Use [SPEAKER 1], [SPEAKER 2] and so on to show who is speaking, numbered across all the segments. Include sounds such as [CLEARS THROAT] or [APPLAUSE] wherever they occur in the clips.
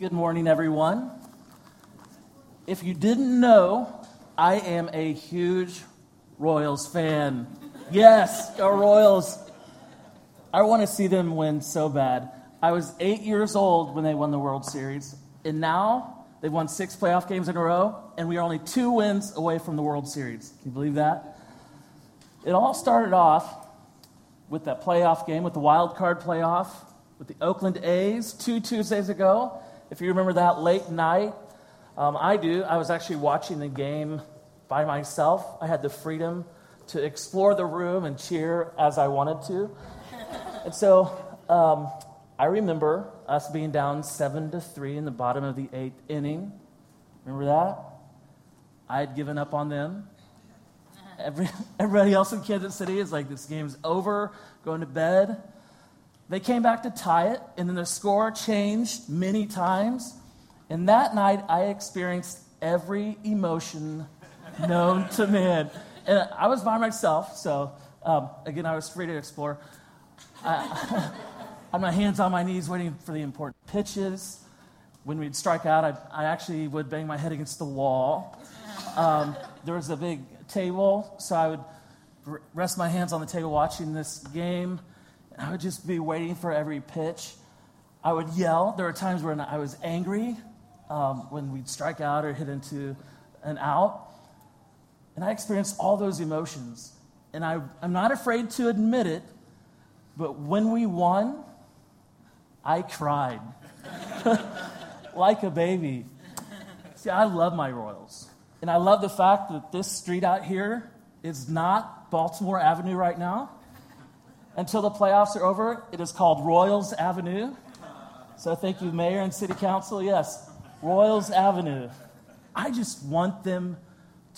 [SPEAKER 1] Good morning, everyone. If you didn't know, I am a huge Royals fan. Yes, go Royals. I want to see them win so bad. I was eight years old when they won the World Series, and now they've won six playoff games in a row, and we are only two wins away from the World Series. Can you believe that? It all started off with that playoff game, with the wild card playoff, with the Oakland A's two Tuesdays ago. If you remember that late night, um, I do. I was actually watching the game by myself. I had the freedom to explore the room and cheer as I wanted to. [LAUGHS] and so um, I remember us being down seven to three in the bottom of the eighth inning. Remember that? I had given up on them. Every, [LAUGHS] everybody else in Kansas City is like, this game's over, going to bed. They came back to tie it, and then the score changed many times. And that night, I experienced every emotion known to man. And I was by myself, so um, again, I was free to explore. I, [LAUGHS] had my hands on my knees waiting for the important pitches. When we'd strike out, I, I actually would bang my head against the wall. Um, there was a big table, so I would rest my hands on the table watching this game. I would just be waiting for every pitch. I would yell. There were times when I was angry um, when we'd strike out or hit into an out. And I experienced all those emotions. And I, I'm not afraid to admit it, but when we won, I cried [LAUGHS] like a baby. See, I love my Royals. And I love the fact that this street out here is not Baltimore Avenue right now. Until the playoffs are over, it is called Royals Avenue. So thank you, Mayor and City Council. Yes, Royals Avenue. I just want them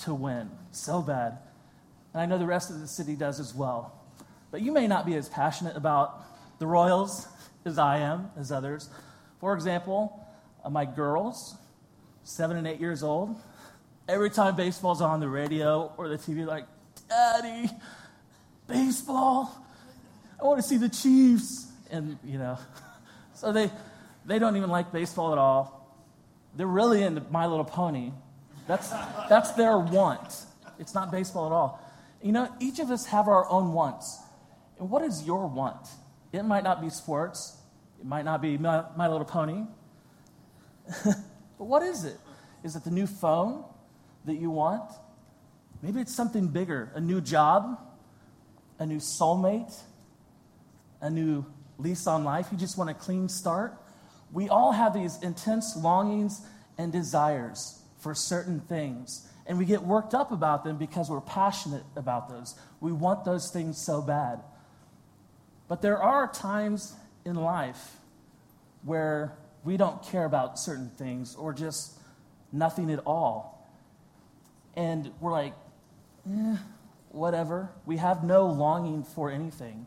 [SPEAKER 1] to win so bad. And I know the rest of the city does as well. But you may not be as passionate about the Royals as I am, as others. For example, uh, my girls, seven and eight years old, every time baseball's on the radio or the TV, like, Daddy, baseball. I want to see the Chiefs. And, you know, [LAUGHS] so they, they don't even like baseball at all. They're really into My Little Pony. That's, that's their want. It's not baseball at all. You know, each of us have our own wants. And what is your want? It might not be sports, it might not be My, My Little Pony. [LAUGHS] but what is it? Is it the new phone that you want? Maybe it's something bigger a new job, a new soulmate, a new lease on life. You just want a clean start. We all have these intense longings and desires for certain things. And we get worked up about them because we're passionate about those. We want those things so bad. But there are times in life where we don't care about certain things or just nothing at all. And we're like, eh, whatever. We have no longing for anything.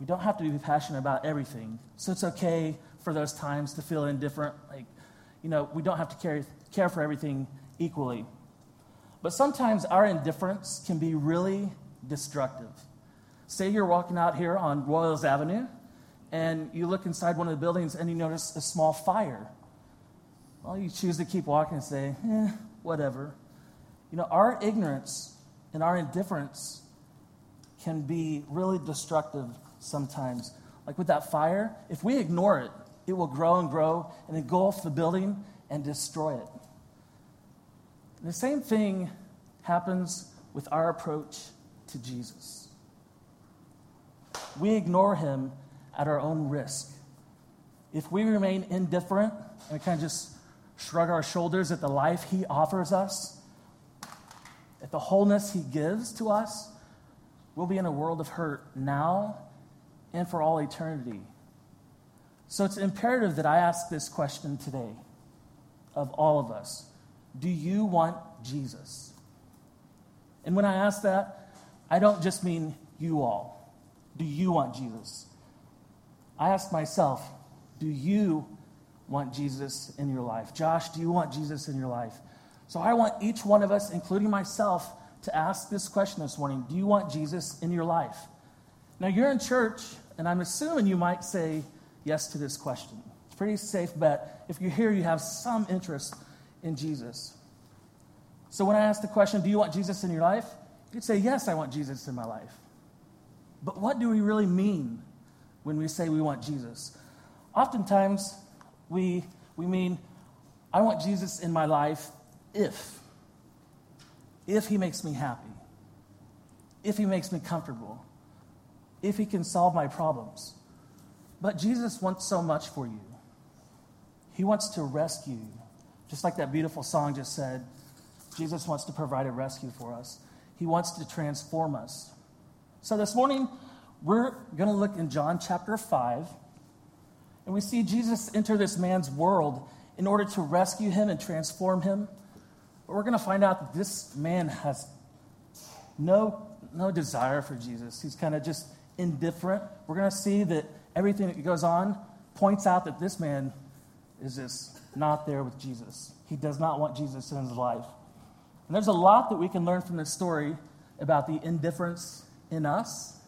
[SPEAKER 1] We don't have to be passionate about everything. So it's okay for those times to feel indifferent. Like, you know, we don't have to care, care for everything equally. But sometimes our indifference can be really destructive. Say you're walking out here on Royals Avenue and you look inside one of the buildings and you notice a small fire. Well, you choose to keep walking and say, eh, whatever. You know, our ignorance and our indifference can be really destructive sometimes. Like with that fire, if we ignore it, it will grow and grow and engulf the building and destroy it. The same thing happens with our approach to Jesus. We ignore him at our own risk. If we remain indifferent and kind of just shrug our shoulders at the life he offers us, at the wholeness he gives to us, we'll be in a world of hurt now and for all eternity. So it's imperative that I ask this question today of all of us Do you want Jesus? And when I ask that, I don't just mean you all. Do you want Jesus? I ask myself, do you want Jesus in your life? Josh, do you want Jesus in your life? So I want each one of us, including myself, to ask this question this morning Do you want Jesus in your life? Now, you're in church, and I'm assuming you might say, yes to this question. It's pretty safe bet. If you're here, you have some interest in Jesus. So when I ask the question, do you want Jesus in your life? You'd say, yes, I want Jesus in my life. But what do we really mean when we say we want Jesus? Oftentimes, we, we mean, I want Jesus in my life if. If he makes me happy. If he makes me comfortable. If he can solve my problems. But Jesus wants so much for you. He wants to rescue you. Just like that beautiful song just said, Jesus wants to provide a rescue for us. He wants to transform us. So this morning, we're going to look in John chapter 5, and we see Jesus enter this man's world in order to rescue him and transform him. But we're going to find out that this man has no, no desire for Jesus. He's kind of just indifferent. We're going to see that everything that goes on points out that this man is just not there with Jesus. He does not want Jesus in his life. And there's a lot that we can learn from this story about the indifference in us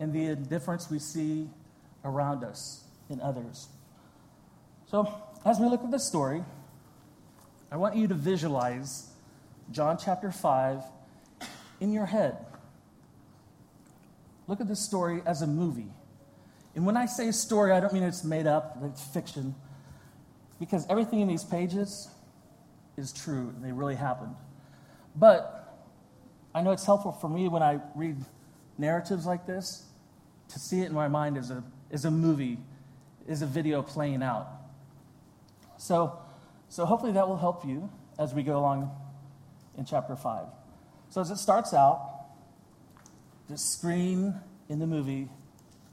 [SPEAKER 1] and the indifference we see around us in others. So, as we look at this story, I want you to visualize John chapter 5 in your head. Look at this story as a movie. And when I say a story, I don't mean it's made up, it's fiction, because everything in these pages is true and they really happened. But I know it's helpful for me when I read narratives like this to see it in my mind as a, as a movie, as a video playing out. So, so hopefully that will help you as we go along in chapter 5. So as it starts out, the screen in the movie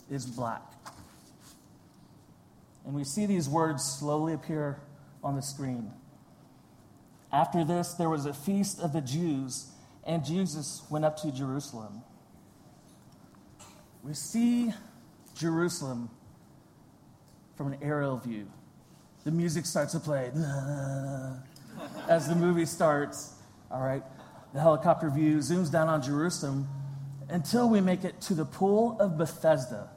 [SPEAKER 1] is black. And we see these words slowly appear on the screen. After this, there was a feast of the Jews, and Jesus went up to Jerusalem. We see Jerusalem from an aerial view. The music starts to play [LAUGHS] as the movie starts. All right, the helicopter view zooms down on Jerusalem until we make it to the pool of Bethesda.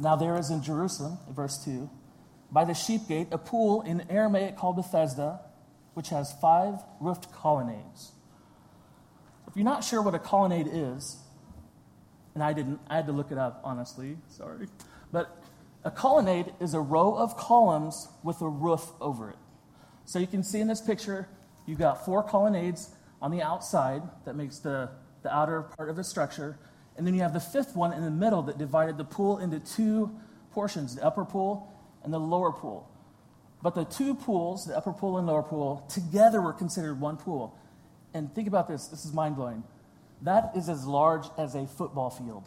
[SPEAKER 1] Now, there is in Jerusalem, verse 2, by the sheep gate, a pool in Aramaic called Bethesda, which has five roofed colonnades. If you're not sure what a colonnade is, and I didn't, I had to look it up, honestly, sorry. But a colonnade is a row of columns with a roof over it. So you can see in this picture, you've got four colonnades on the outside that makes the, the outer part of the structure. And then you have the fifth one in the middle that divided the pool into two portions the upper pool and the lower pool. But the two pools, the upper pool and lower pool, together were considered one pool. And think about this this is mind blowing. That is as large as a football field.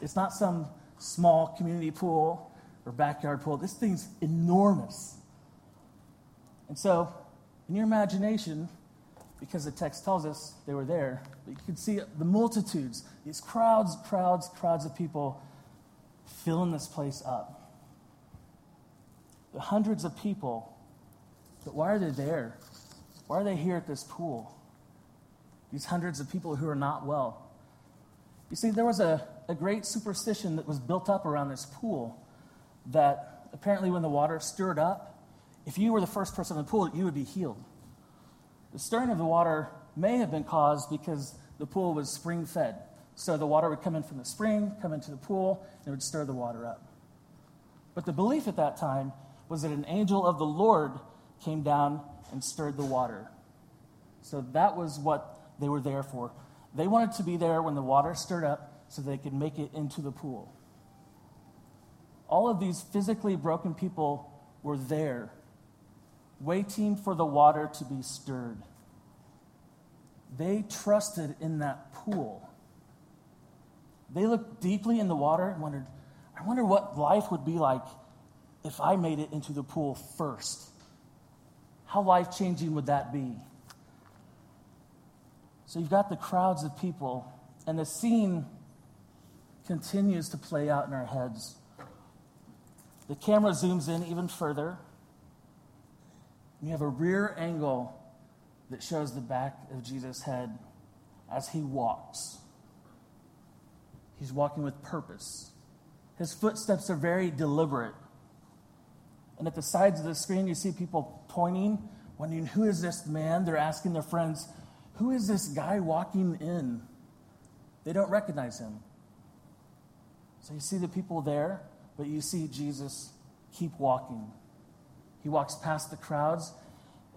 [SPEAKER 1] It's not some small community pool or backyard pool. This thing's enormous. And so, in your imagination, because the text tells us they were there, but you could see the multitudes, these crowds, crowds, crowds of people filling this place up. The hundreds of people, but why are they there? Why are they here at this pool? These hundreds of people who are not well. You see, there was a, a great superstition that was built up around this pool that apparently when the water stirred up, if you were the first person in the pool, you would be healed. The stirring of the water may have been caused because the pool was spring fed. So the water would come in from the spring, come into the pool, and it would stir the water up. But the belief at that time was that an angel of the Lord came down and stirred the water. So that was what they were there for. They wanted to be there when the water stirred up so they could make it into the pool. All of these physically broken people were there, waiting for the water to be stirred. They trusted in that pool. They looked deeply in the water and wondered, I wonder what life would be like if I made it into the pool first. How life changing would that be? So you've got the crowds of people, and the scene continues to play out in our heads. The camera zooms in even further. You have a rear angle that shows the back of Jesus' head as he walks. He's walking with purpose. His footsteps are very deliberate. And at the sides of the screen, you see people pointing, wondering, who is this man? They're asking their friends, who is this guy walking in? They don't recognize him. So you see the people there, but you see Jesus keep walking. He walks past the crowds,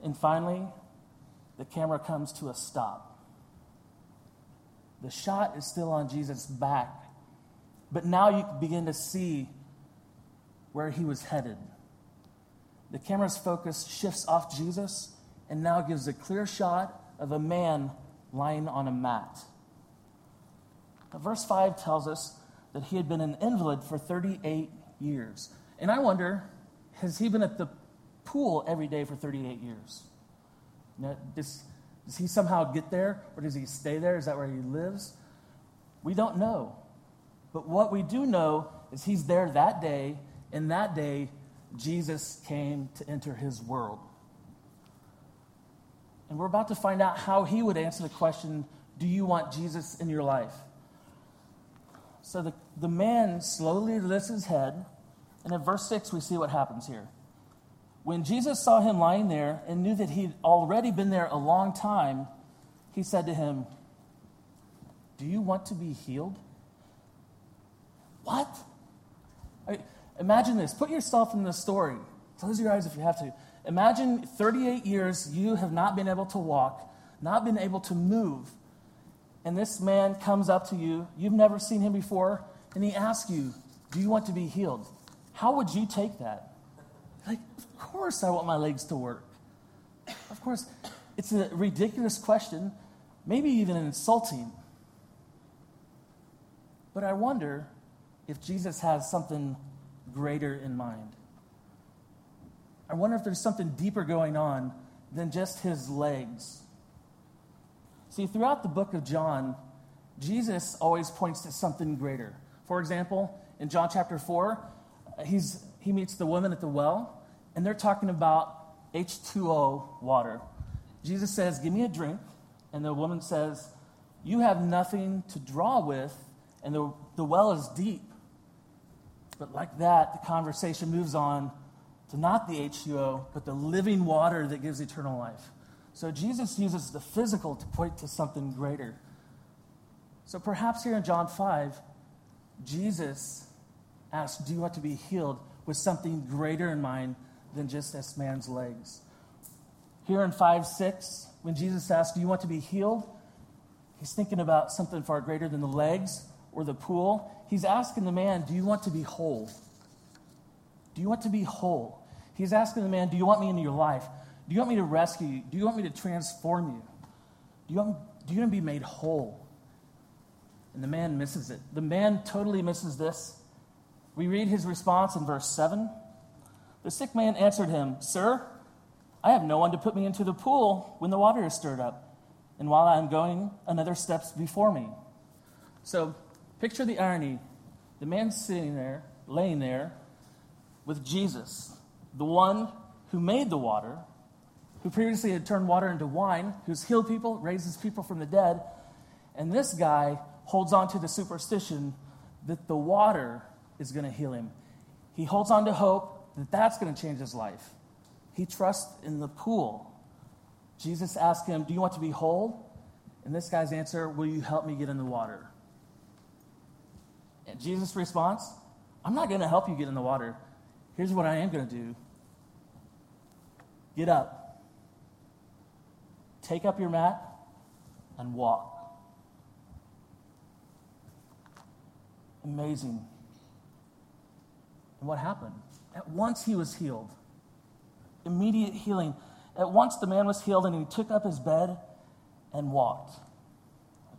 [SPEAKER 1] and finally, the camera comes to a stop. The shot is still on Jesus' back, but now you begin to see where he was headed. The camera's focus shifts off Jesus and now gives a clear shot of a man lying on a mat. Now, verse 5 tells us that he had been an invalid for 38 years. And I wonder, has he been at the pool every day for 38 years? Now, does, does he somehow get there, or does he stay there? Is that where he lives? We don't know. But what we do know is he's there that day, and that day, Jesus came to enter his world. And we're about to find out how he would answer the question Do you want Jesus in your life? So the, the man slowly lifts his head, and in verse 6, we see what happens here. When Jesus saw him lying there and knew that he'd already been there a long time, he said to him, Do you want to be healed? What? imagine this. Put yourself in the story. Close your eyes if you have to. Imagine 38 years you have not been able to walk, not been able to move. And this man comes up to you. You've never seen him before. And he asks you, Do you want to be healed? How would you take that? Like, of course I want my legs to work. Of course. It's a ridiculous question, maybe even insulting. But I wonder if Jesus has something greater in mind. I wonder if there's something deeper going on than just his legs. See, throughout the book of John, Jesus always points to something greater. For example, in John chapter 4, he's, he meets the woman at the well, and they're talking about H2O water. Jesus says, Give me a drink. And the woman says, You have nothing to draw with, and the, the well is deep. But like that, the conversation moves on to not the H2O, but the living water that gives eternal life. So Jesus uses the physical to point to something greater. So perhaps here in John 5, Jesus asks, Do you want to be healed with something greater in mind than just this man's legs. Here in 5 6, when Jesus asks, Do you want to be healed? He's thinking about something far greater than the legs or the pool. He's asking the man, Do you want to be whole? Do you want to be whole? He's asking the man, Do you want me into your life? Do you want me to rescue you? Do you want me to transform you? Do you want, do you want to be made whole? And the man misses it. The man totally misses this. We read his response in verse 7. The sick man answered him, Sir, I have no one to put me into the pool when the water is stirred up, and while I am going, another steps before me. So picture the irony. The man sitting there, laying there, with Jesus, the one who made the water, who previously had turned water into wine, who's healed people, raises people from the dead, and this guy holds on to the superstition that the water is going to heal him. He holds on to hope that that's going to change his life. He trusts in the pool. Jesus asked him, Do you want to be whole? And this guy's answer, Will you help me get in the water? And Jesus' response, I'm not going to help you get in the water. Here's what I am going to do get up, take up your mat, and walk. Amazing. And what happened? At once he was healed. Immediate healing. At once the man was healed and he took up his bed and walked.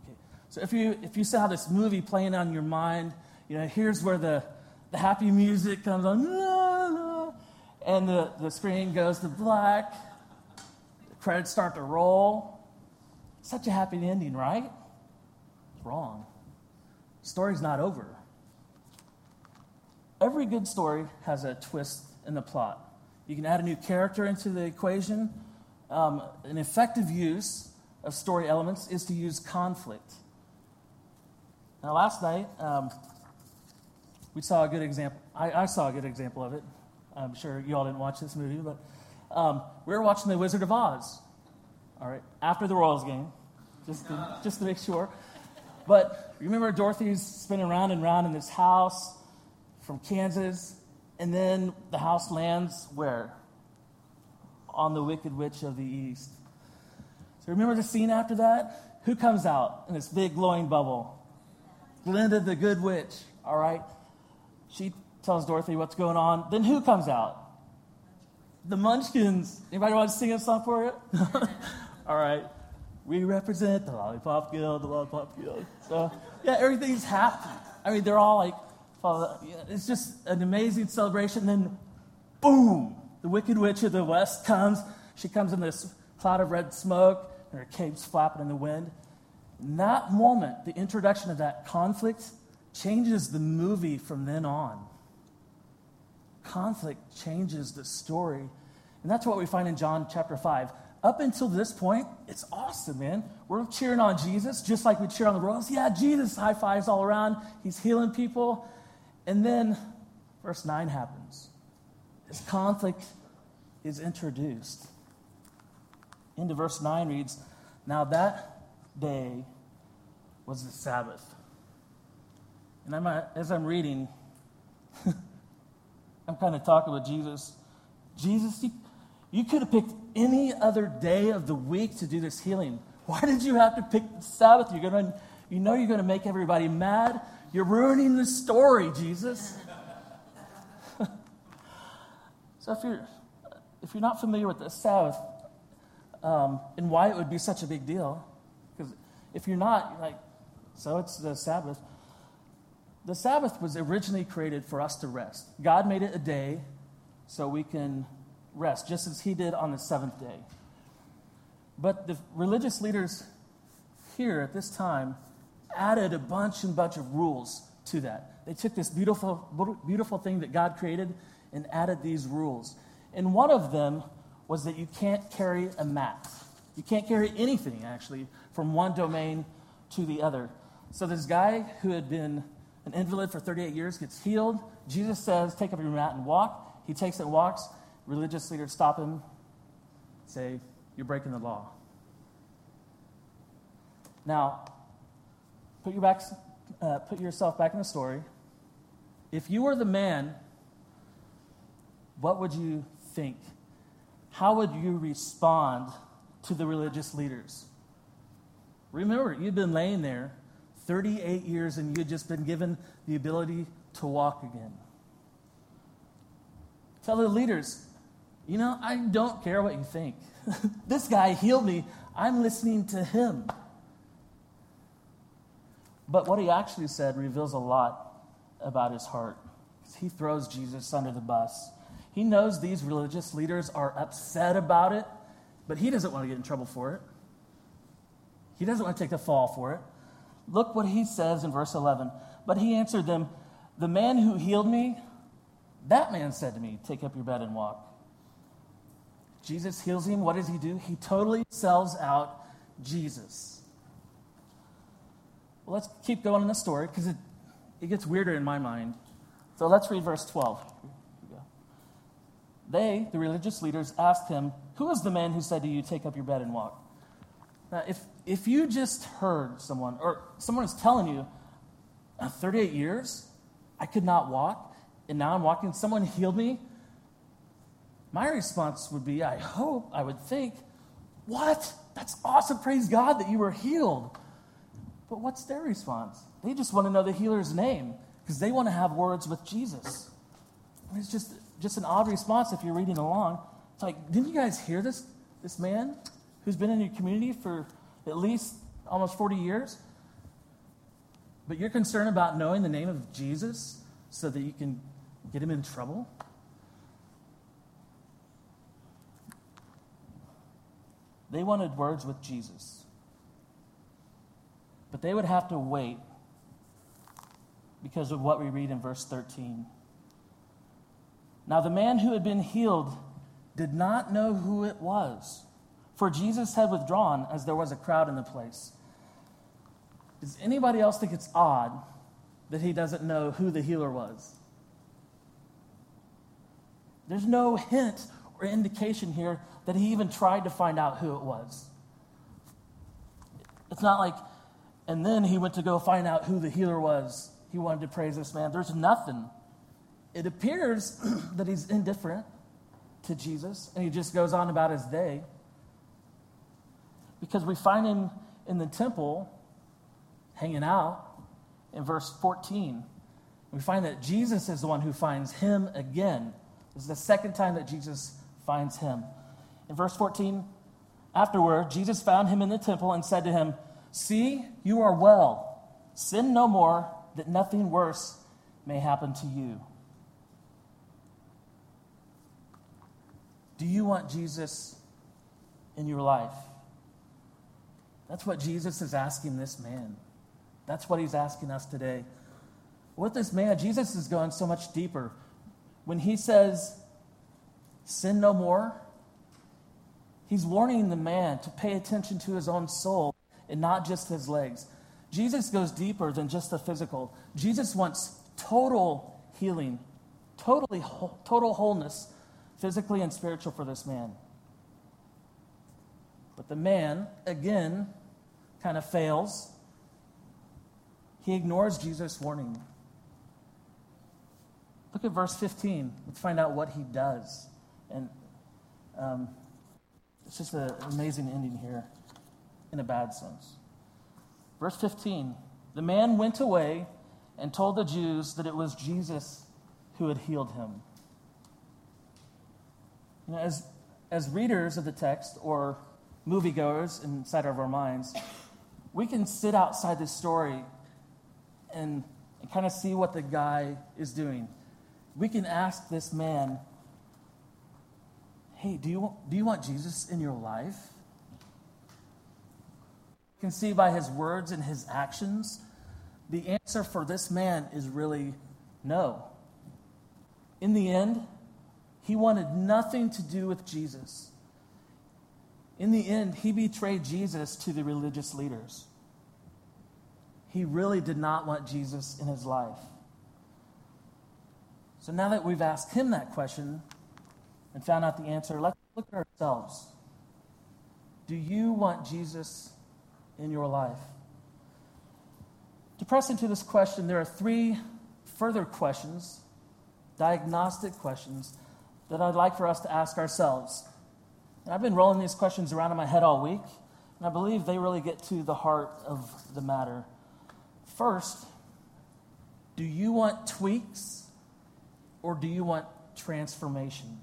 [SPEAKER 1] Okay. So if you if you saw this movie playing on your mind, you know, here's where the, the happy music comes on, and the, the screen goes to black, the credits start to roll. Such a happy ending, right? It's wrong. Story's not over every good story has a twist in the plot. You can add a new character into the equation. Um, an effective use of story elements is to use conflict. Now, last night, um, we saw a good example. I, I saw a good example of it. I'm sure you all didn't watch this movie, but um, we were watching The Wizard of Oz. All right, after the Royals game, just to, just to make sure. But remember, Dorothy's spinning round and round in this house from Kansas, and then the house lands where? On the Wicked Witch of the East. So remember the scene after that? Who comes out in this big glowing bubble? Glinda the Good Witch, all right? She tells Dorothy what's going on. Then who comes out? The Munchkins. Anybody want to sing a song for it? [LAUGHS] all right. We represent the Lollipop Guild, the Lollipop Guild. So, yeah, everything's happy. I mean, they're all like, it's just an amazing celebration. Then, boom, the Wicked Witch of the West comes. She comes in this cloud of red smoke, and her cape's flapping in the wind. In that moment, the introduction of that conflict changes the movie from then on. Conflict changes the story. And that's what we find in John chapter 5. Up until this point, it's awesome, man. We're cheering on Jesus just like we cheer on the Royals. Yeah, Jesus, high fives all around. He's healing people. And then verse 9 happens. This conflict is introduced. Into verse 9 reads, Now that day was the Sabbath. And I'm, uh, as I'm reading, [LAUGHS] I'm kind of talking with Jesus. Jesus, you, you could have picked any other day of the week to do this healing. Why did you have to pick the Sabbath? You're gonna, you know you're going to make everybody mad. You're ruining the story, Jesus. [LAUGHS] so if you're, if you're not familiar with the Sabbath um, and why it would be such a big deal, because if you're not, you're like, so it's the Sabbath. The Sabbath was originally created for us to rest. God made it a day so we can rest, just as He did on the seventh day. But the religious leaders here at this time added a bunch and bunch of rules to that. They took this beautiful, beautiful thing that God created and added these rules. And one of them was that you can't carry a mat. You can't carry anything, actually, from one domain to the other. So this guy who had been an invalid for 38 years gets healed. Jesus says, Take up your mat and walk. He takes it and walks. Religious leaders stop him, say, You're breaking the law. Now, put, your back, uh, put yourself back in the story. If you were the man, what would you think? How would you respond to the religious leaders? Remember, you've been laying there 38 years and you've just been given the ability to walk again. Tell the leaders, you know, I don't care what you think. [LAUGHS] this guy healed me. I'm listening to him. But what he actually said reveals a lot about his heart. He throws Jesus under the bus. He knows these religious leaders are upset about it, but he doesn't want to get in trouble for it. He doesn't want to take the fall for it. Look what he says in verse 11. But he answered them, The man who healed me, that man said to me, Take up your bed and walk. Jesus heals him. What does he do? He totally sells out Jesus. Well, let's keep going in the story because it, it gets weirder in my mind. So let's read verse 12. They, the religious leaders, asked him, Who is the man who said to you, Take up your bed and walk? Now, if, if you just heard someone, or someone is telling you, 38 years, I could not walk, and now I'm walking, someone healed me, my response would be, I hope, I would think, what? That's awesome. Praise God that you were healed. But what's their response? They just want to know the healer's name because they want to have words with Jesus. It's just, just an odd response if you're reading along. It's like, didn't you guys hear this, this man who's been in your community for at least almost 40 years? But you're concerned about knowing the name of Jesus so that you can get him in trouble? They wanted words with Jesus. But they would have to wait because of what we read in verse 13. Now, the man who had been healed did not know who it was, for Jesus had withdrawn as there was a crowd in the place. Does anybody else think it's odd that he doesn't know who the healer was. There's no hint or indication here that he even tried to find out who it was. It's not like, and then he went to go find out who the healer was. He wanted to praise this man. There's nothing. It appears [CLEARS THROAT] that he's indifferent to Jesus and he just goes on about his day. Because we find him in the temple hanging out in verse 14. We find that Jesus is the one who finds him again. This is the second time that Jesus finds him. In verse 14, afterward, Jesus found him in the temple and said to him, See, you are well. Sin no more, that nothing worse may happen to you. Do you want Jesus in your life? That's what Jesus is asking this man. That's what he's asking us today. With this man, Jesus is going so much deeper. When he says, sin no more, he's warning the man to pay attention to his own soul and not just his legs. Jesus goes deeper than just the physical. Jesus wants total healing, totally total wholeness, physically and spiritual for this man. But the man, again, kind of fails. He ignores Jesus' warning. Look at verse 15. Let's find out what he does. And um, it's just an amazing ending here in a bad sense. Verse 15 The man went away and told the Jews that it was Jesus who had healed him. You know, as, as readers of the text or moviegoers inside of our minds, we can sit outside this story and, and kind of see what the guy is doing. We can ask this man, hey, do you, do you want Jesus in your life? Can see by his words and his actions, the answer for this man is really no. In the end, he wanted nothing to do with Jesus. In the end, he betrayed Jesus to the religious leaders. He really did not want Jesus in his life. So now that we've asked him that question and found out the answer, let's look at ourselves. Do you want Jesus in your life? To press into this question, there are three further questions, diagnostic questions, that I'd like for us to ask ourselves. And I've been rolling these questions around in my head all week, and I believe they really get to the heart of the matter. First, do you want tweaks or do you want transformation?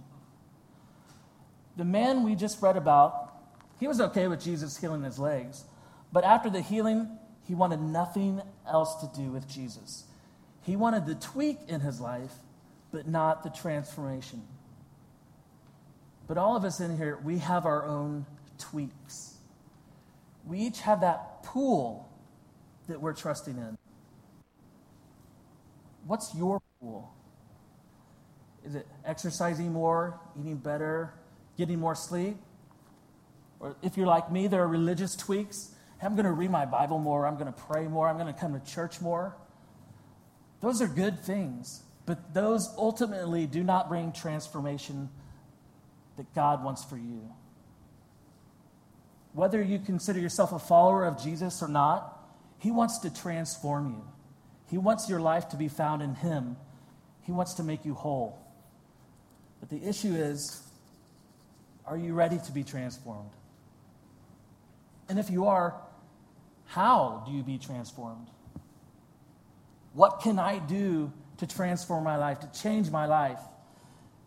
[SPEAKER 1] The man we just read about, he was okay with Jesus healing his legs, but after the healing, he wanted nothing else to do with Jesus. He wanted the tweak in his life, but not the transformation. But all of us in here, we have our own tweaks. We each have that pool that we're trusting in. What's your pool? Is it exercising more, eating better, getting more sleep? Or if you're like me, there are religious tweaks. I'm going to read my Bible more. I'm going to pray more. I'm going to come to church more. Those are good things, but those ultimately do not bring transformation that God wants for you. Whether you consider yourself a follower of Jesus or not, He wants to transform you. He wants your life to be found in Him. He wants to make you whole. But the issue is are you ready to be transformed? And if you are, how do you be transformed? What can I do to transform my life, to change my life?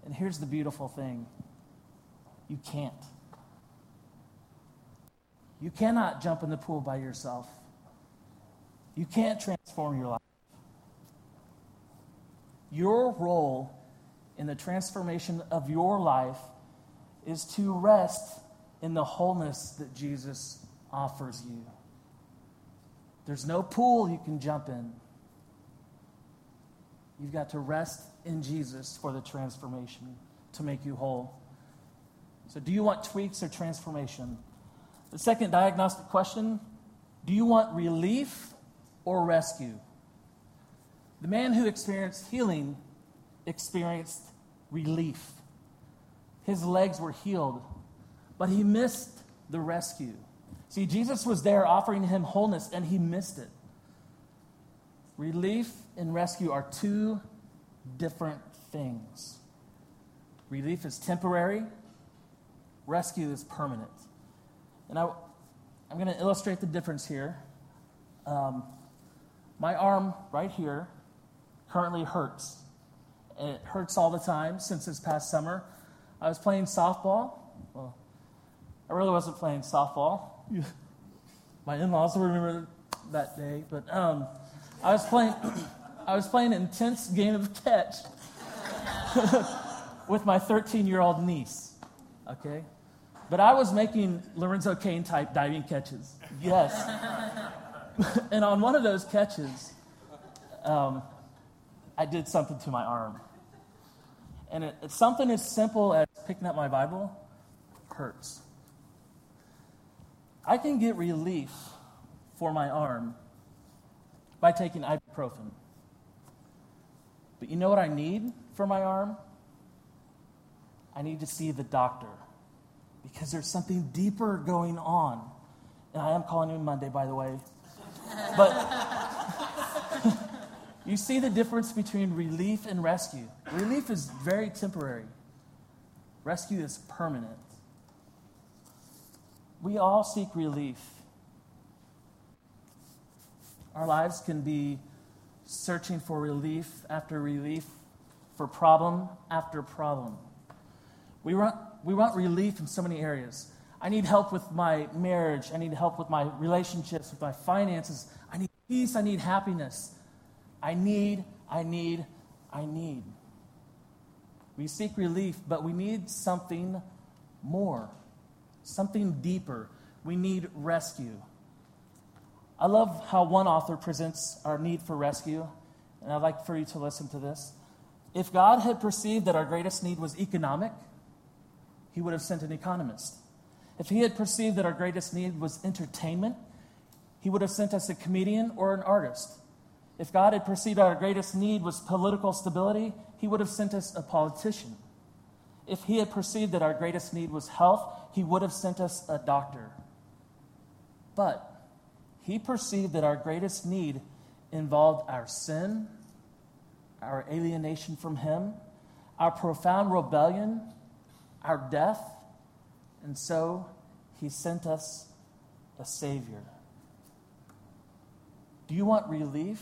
[SPEAKER 1] And here's the beautiful thing you can't. You cannot jump in the pool by yourself. You can't transform your life. Your role in the transformation of your life is to rest in the wholeness that Jesus offers you. There's no pool you can jump in. You've got to rest in Jesus for the transformation to make you whole. So, do you want tweaks or transformation? The second diagnostic question do you want relief or rescue? The man who experienced healing experienced relief. His legs were healed, but he missed the rescue. See, Jesus was there offering him wholeness, and he missed it. Relief and rescue are two different things. Relief is temporary, rescue is permanent. And I, I'm going to illustrate the difference here. Um, my arm right here currently hurts. It hurts all the time since this past summer. I was playing softball. Well, I really wasn't playing softball. [LAUGHS] My in-laws will remember that day, but um, I was playing. [CLEARS THROAT] I was playing an intense game of catch [LAUGHS] with my 13-year-old niece. Okay, but I was making Lorenzo Cain type diving catches. Yes, [LAUGHS] and on one of those catches, um, I did something to my arm. And it, something as simple as picking up my Bible hurts. I can get relief for my arm by taking ibuprofen. But you know what I need for my arm? I need to see the doctor because there's something deeper going on. And I am calling you Monday, by the way. But [LAUGHS] you see the difference between relief and rescue. Relief is very temporary, rescue is permanent. We all seek relief. Our lives can be searching for relief after relief, for problem after problem. We want, we want relief in so many areas. I need help with my marriage. I need help with my relationships, with my finances. I need peace. I need happiness. I need, I need, I need. We seek relief, but we need something more, something deeper. We need rescue. I love how one author presents our need for rescue, and I'd like for you to listen to this. If God had perceived that our greatest need was economic, he would have sent an economist. If he had perceived that our greatest need was entertainment, he would have sent us a comedian or an artist. If God had perceived our greatest need was political stability, he would have sent us a politician. If he had perceived that our greatest need was health, he would have sent us a doctor. But he perceived that our greatest need involved our sin, our alienation from him, our profound rebellion, our death, and so he sent us a Savior. Do you want relief?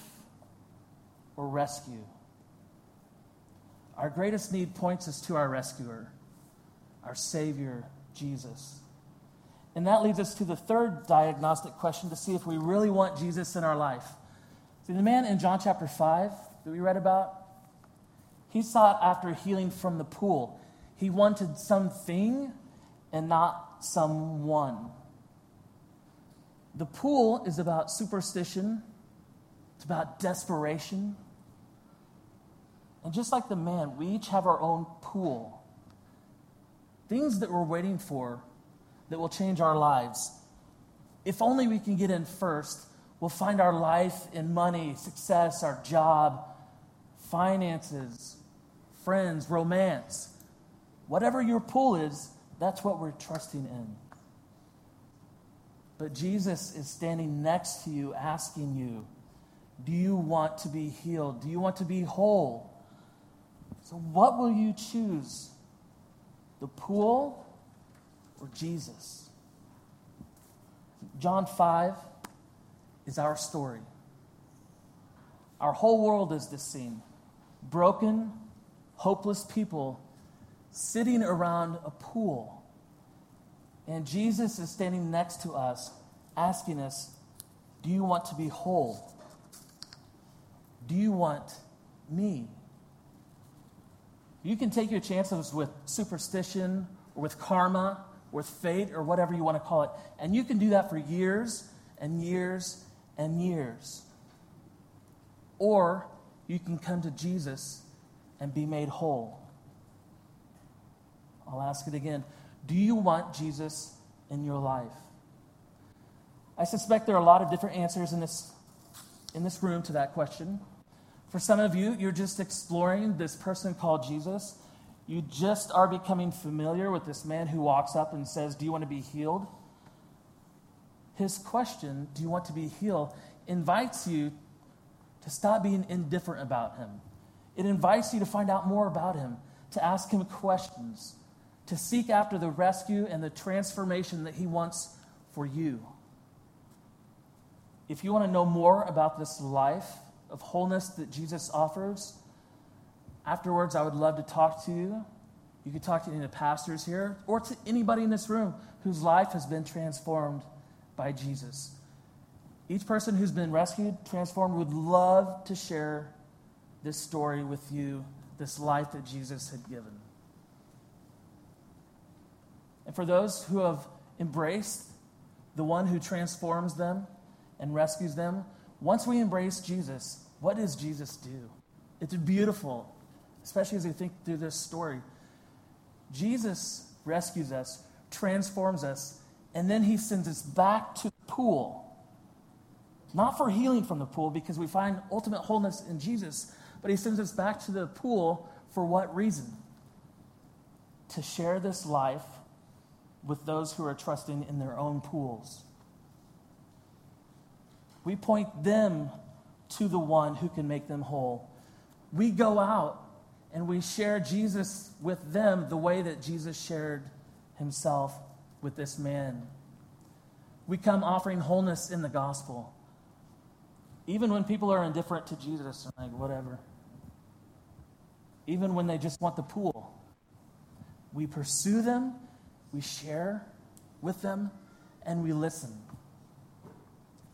[SPEAKER 1] or rescue. Our greatest need points us to our rescuer, our Savior, Jesus. And that leads us to the third diagnostic question to see if we really want Jesus in our life. See, the man in John chapter 5 that we read about, he sought after healing from the pool. He wanted something and not someone. The pool is about superstition, it's about desperation, and just like the man, we each have our own pool. Things that we're waiting for that will change our lives. If only we can get in first, we'll find our life in money, success, our job, finances, friends, romance. Whatever your pull is, that's what we're trusting in. But Jesus is standing next to you, asking you, Do you want to be healed? Do you want to be whole? So, what will you choose? The pool or Jesus? John 5 is our story. Our whole world is this scene broken, hopeless people sitting around a pool. And Jesus is standing next to us, asking us, Do you want to be whole? Do you want me? You can take your chances with superstition or with karma, or with fate, or whatever you want to call it. And you can do that for years and years and years. Or you can come to Jesus and be made whole. I'll ask it again. Do you want Jesus in your life? I suspect there are a lot of different answers in this, in this room to that question. For some of you, you're just exploring this person called Jesus. You just are becoming familiar with this man who walks up and says, Do you want to be healed? His question, Do you want to be healed? invites you to stop being indifferent about him. It invites you to find out more about him, to ask him questions, to seek after the rescue and the transformation that he wants for you. If you want to know more about this life of wholeness that Jesus offers, afterwards I would love to talk to you. You could talk to any of the pastors here or to anybody in this room whose life has been transformed by Jesus. Each person who's been rescued, transformed, would love to share this story with you, this life that Jesus had given. And for those who have embraced the one who transforms them and rescues them, once we embrace Jesus, what does Jesus do? It's beautiful, especially as we think through this story. Jesus rescues us, transforms us, and then he sends us back to the pool. Not for healing from the pool, because we find ultimate wholeness in Jesus, but he sends us back to the pool for what reason? To share this life with those who are trusting in their own pools. We point them to the one who can make them whole. We go out and we share Jesus with them the way that Jesus shared himself with this man. We come offering wholeness in the gospel. Even when people are indifferent to Jesus, like, whatever. Even when they just want the pool. We pursue them, we share with them, and we listen.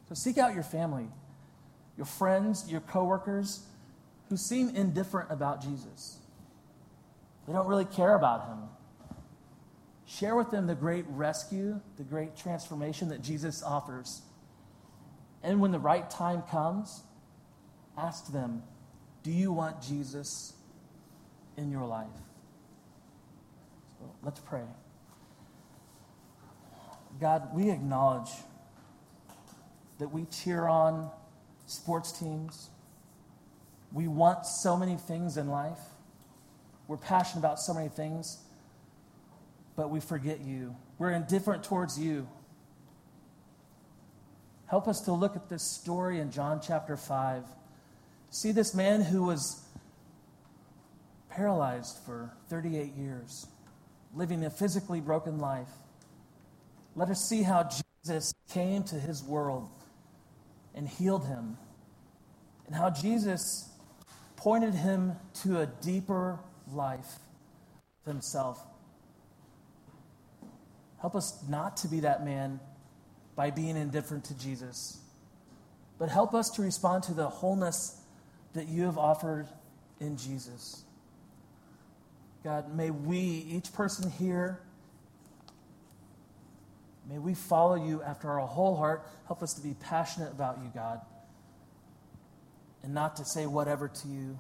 [SPEAKER 1] So seek out your family, your friends, your coworkers who seem indifferent about Jesus. They don't really care about him. Share with them the great rescue, the great transformation that Jesus offers. And when the right time comes, ask them, Do you want Jesus in your life? So let's pray. God, we acknowledge that we cheer on sports teams. We want so many things in life. We're passionate about so many things but we forget you. We're indifferent towards you. Help us to look at this story in John chapter 5. See this man who was paralyzed for 38 years, living a physically broken life. Let us see how Jesus came to his world and healed him, and how Jesus pointed him to a deeper life of himself. Help us not to be that man by being indifferent to Jesus, but help us to respond to the wholeness that you have offered in Jesus. God, may we, each person here, may we follow you after our whole heart. Help us to be passionate about you, God, and not to say whatever to you,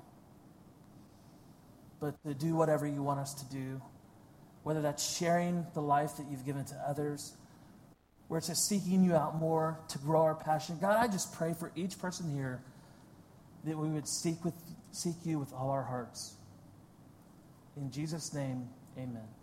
[SPEAKER 1] but to do whatever you want us to do whether that's sharing the life that you've given to others, where it's just seeking you out more to grow our passion. God, I just pray for each person here that we would seek, with, seek you with all our hearts. In Jesus' name, amen.